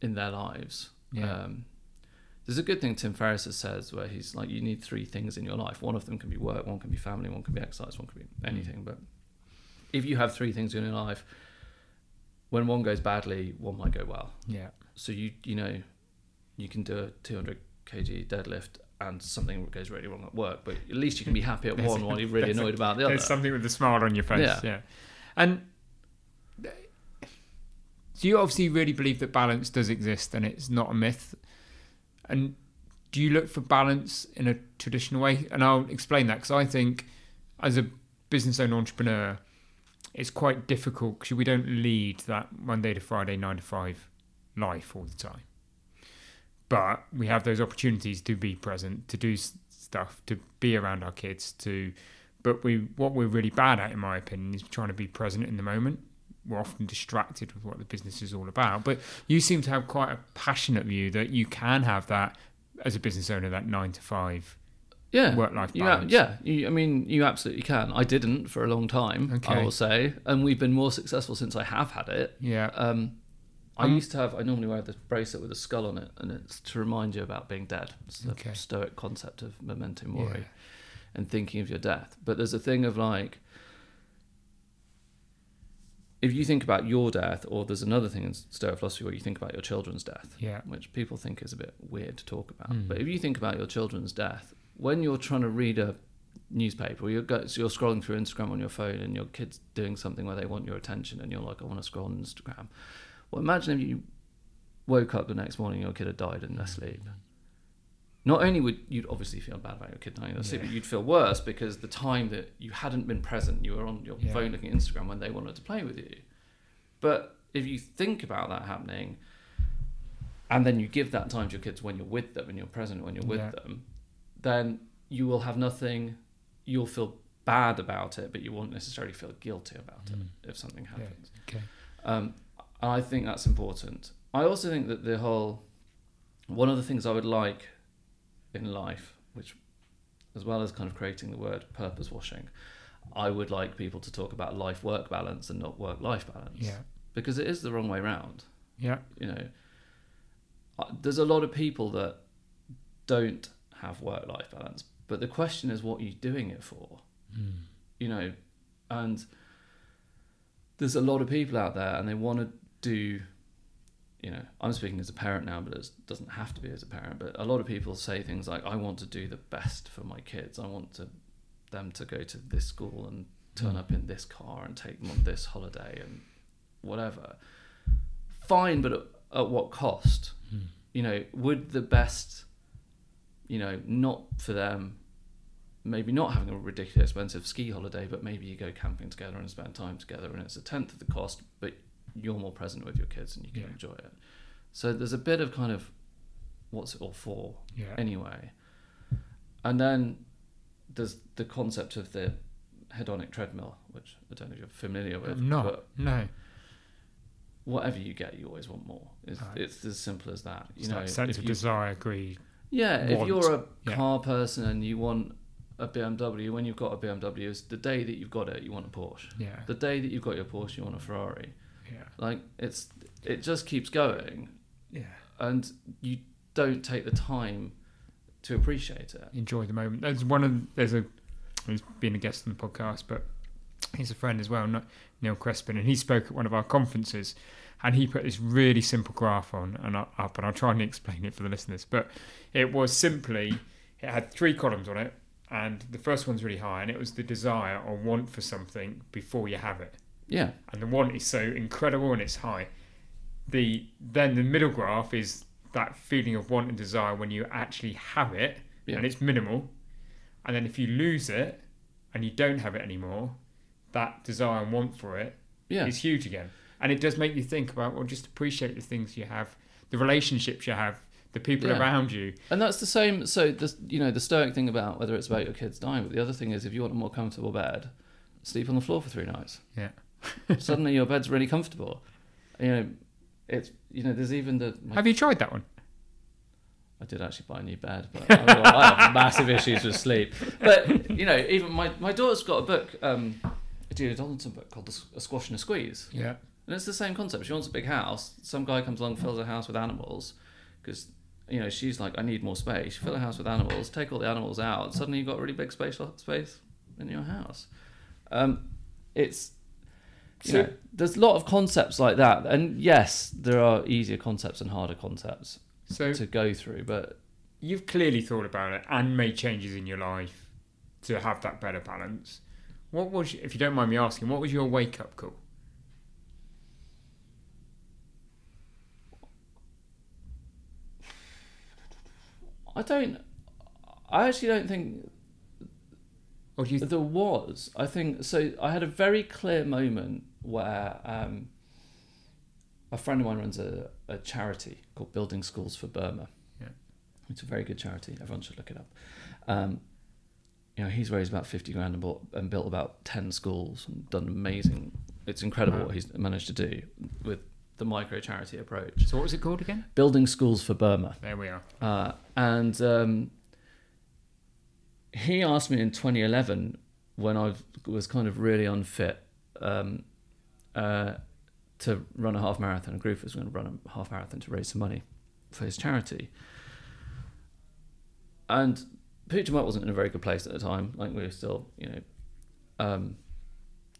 in their lives. Yeah. Um, there's a good thing Tim Ferriss has says where he's like, you need three things in your life. One of them can be work, one can be family, one can be exercise, one can be anything. But if you have three things in your life, when one goes badly, one might go well Yeah. so you you know you can do a 200 kg deadlift and something goes really wrong at work but at least you can be happy at one while you're really there's a- annoyed about the other There's something with a smile on your face. Yeah. Yeah. And so you obviously really believe that balance does exist and it's not a myth. And do you look for balance in a traditional way? And I'll explain that because I think as a business owner entrepreneur, it's quite difficult because we don't lead that Monday to Friday, nine to five life all the time. But we have those opportunities to be present, to do stuff, to be around our kids, to but we what we're really bad at in my opinion is trying to be present in the moment. We're often distracted with what the business is all about but you seem to have quite a passionate view that you can have that as a business owner that 9 to 5 yeah. work-life you balance. yeah. You, i mean you absolutely can. I didn't for a long time Okay. i will say and we've been more successful since i have had it. Yeah. Um, I Um, used to have. I normally wear this bracelet with a skull on it, and it's to remind you about being dead. It's the Okay. Stoic concept of memento mori Yeah. and thinking of your death. But there's a thing of like, if you think about your death, or there's another thing in Stoic philosophy where you think about your children's death, yeah which people think is a bit weird to talk about. Mm. But if you think about your children's death, when you're trying to read a newspaper, or you're, go, so you're scrolling through Instagram on your phone, and your kid's doing something where they want your attention, and you're like, I want to scroll on Instagram. Well, imagine if you woke up the next morning, your kid had died in their sleep. Not only would you obviously feel bad about your kid dying in their sleep, Yeah. but you'd feel worse because the time that you hadn't been present, you were on your Yeah. phone looking at Instagram when they wanted to play with you. But if you think about that happening, and then you give that time to your kids when you're with them and you're present when you're with Yeah. them, then you will have nothing. You'll feel bad about it, but you won't necessarily feel guilty about Mm. it if something happens. okay Um, I think that's important. I also think that the whole one of the things I would like in life, which as well as kind of creating the word purpose washing, I would like people to talk about life work balance and not work life balance. yeah Because it is the wrong way round. yeah You know, Uh, there's a lot of people that don't have work life balance, but the question is, what are you doing it for? Mm. you know, and there's a lot of people out there and they want to do, you know, I'm speaking as a parent now, but it doesn't have to be as a parent. But a lot of people say things like, I want to do the best for my kids. I want to them to go to this school and turn Mm. up in this car and take them on this holiday and whatever. Fine, but at, at what cost? Mm. You know, would the best, you know, not for them maybe not having a ridiculously expensive ski holiday, but maybe you go camping together and spend time together, and it's a tenth of the cost, but you're more present with your kids and you can Yeah. enjoy it. So there's a bit of kind of what's it all for yeah anyway, and then there's the concept of the hedonic treadmill, which I don't know if you're familiar with. But no whatever you get, you always want more. It's, Right. it's as simple as that. You it's know, like sense of you- desire greed Yeah, if you're a Yeah. car person and you want a BMW, when you've got a BMW, is the day that you've got it, you want a Porsche. yeah The day that you've got your Porsche, you want a Ferrari. Yeah Like it's, it just keeps going, yeah and you don't take the time to appreciate it. enjoy the moment. There's one of there's a who's been a guest on the podcast, but he's a friend as well, not Neil Crespin, and he spoke at one of our conferences, and he put this really simple graph on and up, and I'll try and explain it for the listeners. But it was simply it had three columns on it, and the first one's really high, and it was the desire or want for something before you have it, Yeah, and the want is so incredible and it's high. The then the middle graph is that feeling of want and desire when you actually have it yeah, and it's minimal. And then if you lose it and you don't have it anymore, that desire and want for it yeah, is huge again. And it does make you think about, well, just appreciate the things you have, the relationships you have, the the people Yeah. around you. And that's the same. So the you know the stoic thing about whether it's about your kids dying, but the other thing is if you want a more comfortable bed, sleep on the floor for three nights. Yeah. Suddenly your bed's really comfortable. You know, it's you know there's even the. My, Have you tried that one? I did actually buy a new bed, but I, have massive issues with sleep. But you know, even my my daughter's got a book, um, a Julia Donaldson book called "A Squash and a Squeeze. Yeah. And it's the same concept. She wants a big house. Some guy comes along, fills her house with animals, because you know she's like, I need more space. Fill her house with animals, take all the animals out, suddenly you've got a really big space space in your house. Um, it's you So- know, there's a lot of concepts like that, and yes, there are easier concepts and harder concepts So to go through, but you've clearly thought about it and made changes in your life to have that better balance. What was, if you don't mind me asking, what was your wake up call? I don't. I actually don't think Or do you? There was. I think so. I had a very clear moment where um, a friend of mine runs a, a charity called Building Schools for Burma. Yeah. It's a very good charity. Everyone should look it up. Um, you know, he's raised about fifty grand and, bought, and built about ten schools and done amazing. It's incredible Wow. what he's managed to do with the micro charity approach. so what was it called again? Building Schools for Burma. There we are. Uh, and um, he asked me in 2011 when I was kind of really unfit um, uh, to run a half marathon. A group was going to run a half marathon to raise some money for his charity. And Mutt wasn't in a very good place at the time. Like we were still, you know, um,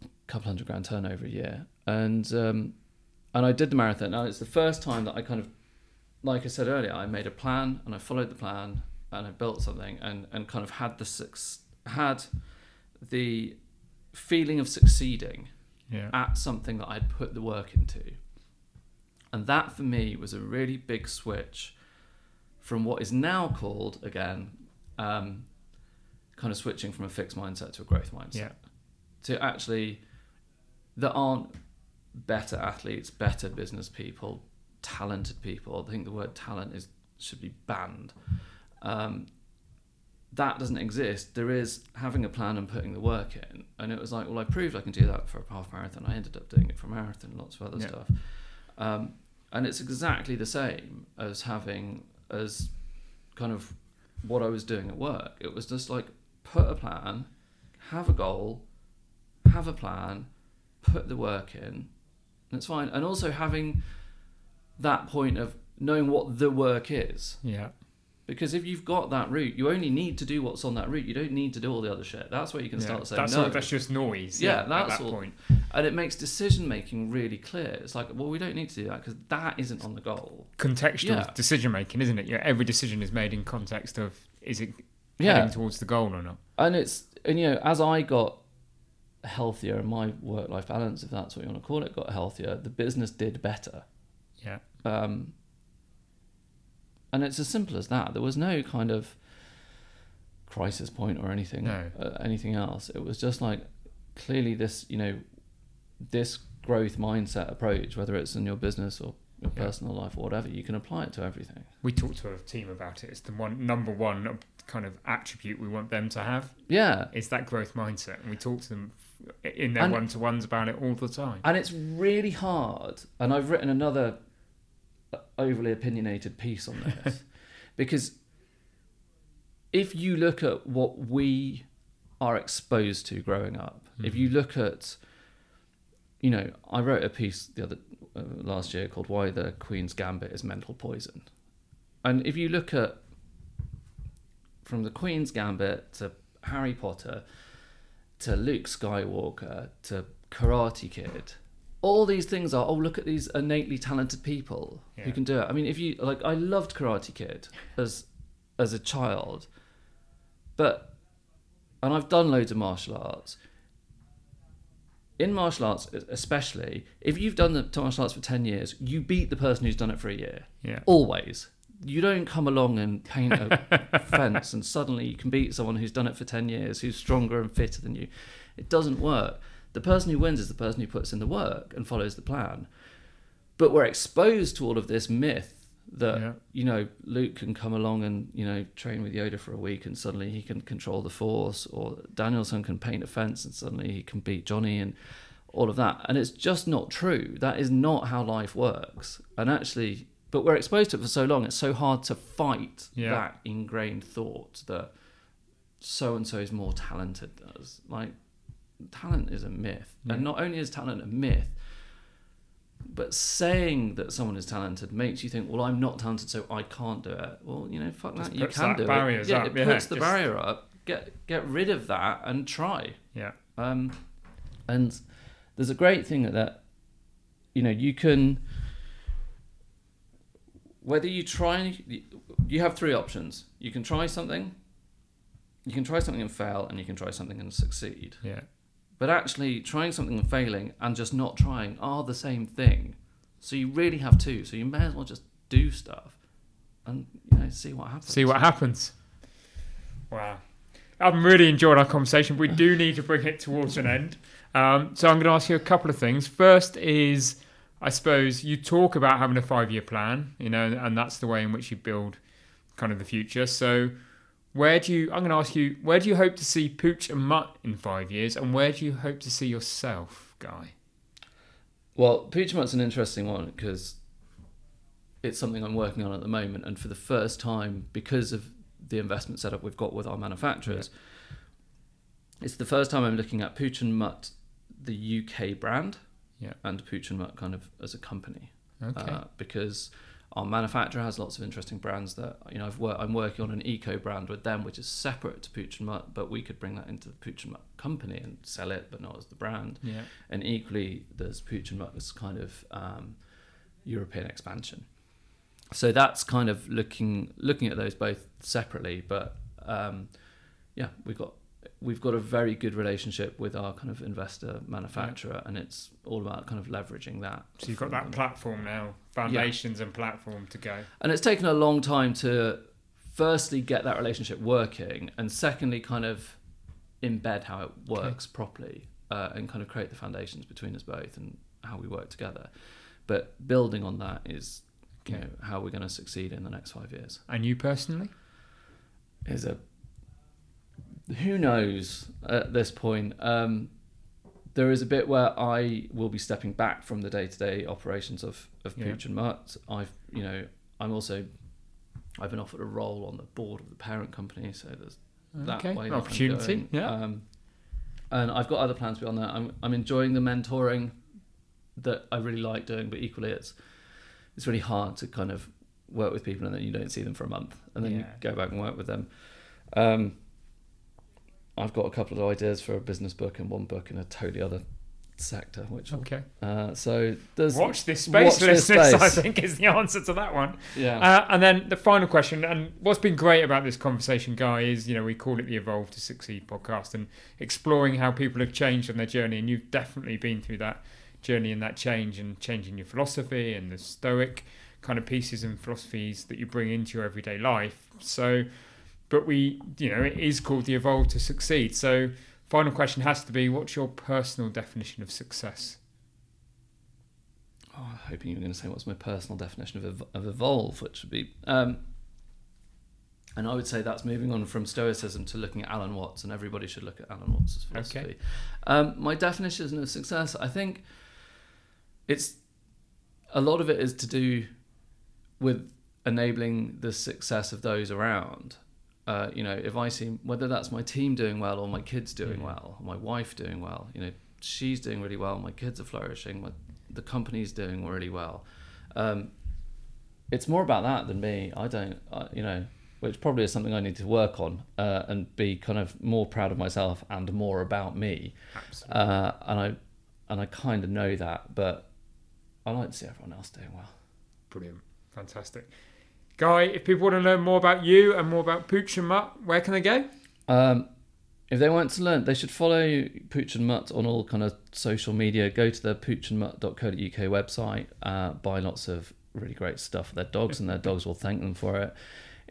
a couple hundred grand turnover a year, and um, and I did the marathon. Now it's the first time that I kind of like I said earlier, I made a plan and I followed the plan and I built something and, and kind of had the suc- had the feeling of succeeding Yeah. at something that I'd put the work into. And that for me was a really big switch from what is now called, again, um, kind of switching from a fixed mindset to a growth mindset. Yeah. To actually, there aren't better athletes, better business people, talented people. I think the word talent is should be banned. Um, that doesn't exist. There is having a plan and putting the work in. And it was like, well, I proved I can do that for a half marathon. I ended up doing it for a marathon, lots of other Yeah. stuff. Um, and it's exactly the same as having as kind of what I was doing at work. It was just like put a plan, have a goal, have a plan, put the work in, and it's fine. And also having that point of knowing what the work is. Yeah. Because if you've got that route, you only need to do what's on that route. You don't need to do all the other shit. That's where you can Yeah. start saying That's no. all, that's just noise. Yeah, at that's that all. point. and it makes decision making really clear. It's like, well, we don't need to do that because that isn't on the goal. Contextual Yeah. decision making, isn't it? Yeah. Every decision is made in context of is it Yeah. heading towards the goal or not? and it's and you know as I got healthier and my work life balance, if that's what you want to call it, got healthier, the business did better. Yeah. Um, and it's as simple as that. There was no kind of crisis point or anything, No. uh, anything else. It was just like clearly this, you know, this growth mindset approach, whether it's in your business or your Yeah. personal life or whatever, you can apply it to everything. We talked to a team about it. It's the one number one kind of attribute we want them to have. Yeah, It's that growth mindset, and we talk to them in their one to ones about it all the time. And it's really hard. And I've written another overly opinionated piece on this because if you look at what we are exposed to growing up, if you look at, you know, I wrote a piece the other uh, last year called "Why the Queen's Gambit is Mental Poison," and if you look at from the Queen's Gambit to Harry Potter to Luke Skywalker to Karate Kid. All these things are, oh, look at these innately talented people Yeah. who can do it. I mean, if you like, I loved Karate Kid as as a child, but and I've done loads of martial arts. In martial arts, especially, if you've done the martial arts for ten years, you beat the person who's done it for a year. Yeah. Always. You don't come along and paint a fence and suddenly you can beat someone who's done it for 10 years, who's stronger and fitter than you. It doesn't work. The person who wins is the person who puts in the work and follows the plan. But we're exposed to all of this myth that Yeah. you know Luke can come along and you know train with Yoda for a week and suddenly he can control the Force, or Daniel-san can paint a fence and suddenly he can beat Johnny and all of that. And it's just not true. That is not how life works. And actually, but we're exposed to it for so long. It's so hard to fight Yeah. that ingrained thought that so and so is more talented than us. Like talent is a myth, Yeah. and not only is talent a myth. But saying that someone is talented makes you think, well, I'm not talented, so I can't do it. Well, you know, fuck Just that. You can that do it. Yeah, up, it yeah, puts the just- barrier up. Get get rid of that and try. Yeah. Um, and there's a great thing that, you know, you can, whether you try, you have three options. You can try something, you can try something and fail, and you can try something and succeed. Yeah. But actually, trying something and failing and just not trying are the same thing. So you really have two. So you may as well just do stuff and, you know, see what happens. See what happens. Wow. I've really enjoyed our conversation. We do need to bring it towards an end. Um, so I'm going to ask you a couple of things. First is, I suppose, you talk about having a five year plan, you know, and that's the way in which you build kind of the future. So where do you, I'm going to ask you, where do you hope to see Pooch and Mutt in five years? And where do you hope to see yourself, Guy? Well, Pooch and Mutt's an interesting one because it's something I'm working on at the moment, and for the first time, because of the investment setup we've got with our manufacturers, it's the first time I'm looking at Pooch and Mutt, the UK brand, Yeah. and Pooch and Mutt kind of as a company, Okay. uh, because our manufacturer has lots of interesting brands that you know I've wor- I'm working on an eco brand with them, which is separate to Pooch and Mutt, but we could bring that into the Pooch and Mutt company and sell it, but not as the brand yeah. and equally there's Pooch and Mutt as kind of um, European expansion. So that's kind of looking looking at those both separately, but um, yeah, we've got we've got a very good relationship with our kind of investor manufacturer, and it's all about kind of leveraging that. So you've got that platform now, foundations and platform to go. and it's taken a long time to firstly get that relationship working, and secondly, kind of embed how it works properly, uh, and kind of create the foundations between us both and how we work together. But building on that is, you know, how we're going to succeed in the next five years. And you personally? Is a who knows at this point. Um, there is a bit where I will be stepping back from the day-to-day operations of of Yeah. Pooch and Mutt. I've, you know, I'm also I've been offered a role on the board of the parent company, so there's that okay. way that Opportunity. Yeah. Um, and I've got other plans beyond that. I'm I'm enjoying the mentoring that I really like doing, but equally it's it's really hard to kind of work with people and then you don't see them for a month and then you go back and work with them. Um, I've got a couple of ideas for a business book and one book in a totally other sector, which okay. uh, so there's Watch this space, watch this listeners. I think is the answer to that one. yeah Uh, and then the final question, and what's been great about this conversation, Guy, is you know we call it the Evolve to Succeed podcast, and exploring how people have changed on their journey, and you've definitely been through that journey and that change, and changing your philosophy and the Stoic kind of pieces and philosophies that you bring into your everyday life. So, but we, you know, it is called the Evolve to Succeed. So, final question has to be, what's your personal definition of success? Oh, I'm hoping you were going to say what's my personal definition of, of evolve, which would be. Um, and I would say that's moving on from Stoicism to looking at Alan Watts, and everybody should look at Alan Watts' philosophy. Okay. Um, my definition of success, I think it's a lot of it is to do with enabling the success of those around. Uh, you know, if I see whether that's my team doing well or my kids doing Yeah. well, or my wife doing well, you know, she's doing really well, my kids are flourishing, my, the company's doing really well. Um, it's more about that than me. I don't, I, you know, which probably is something I need to work on uh, and be kind of more proud of myself and more about me. Absolutely. Uh, and I, and I kind of know that, but I like to see everyone else doing well. Brilliant. Fantastic. Guy, if people want to learn more about you and more about Pooch and Mutt, where can they go? Um, if they want to learn, they should follow Pooch and Mutt on all kind of social media. Go to the poochandmutt.co.uk website, uh, buy lots of really great stuff for their dogs, and their dogs will thank them for it.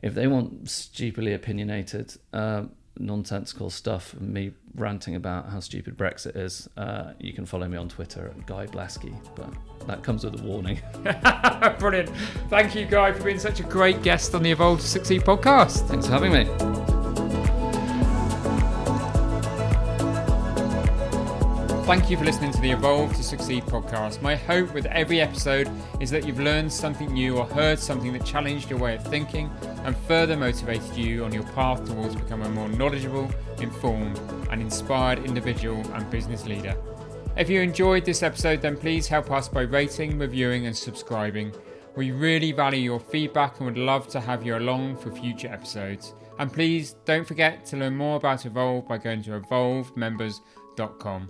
If they want stupidly opinionated, um, nonsensical stuff, me ranting about how stupid Brexit is, uh, you can follow me on Twitter at Guy Blaskey. But that comes with a warning. Brilliant. Thank you, Guy, for being such a great guest on the Evolve to Succeed podcast. Thanks for having me. Thank you for listening to the Evolve to Succeed podcast. My hope with every episode is that you've learned something new or heard something that challenged your way of thinking and further motivated you on your path towards becoming a more knowledgeable, informed, and inspired individual and business leader. If you enjoyed this episode, then please help us by rating, reviewing, and subscribing. We really value your feedback and would love to have you along for future episodes. And please don't forget to learn more about Evolve by going to evolvemembers.com.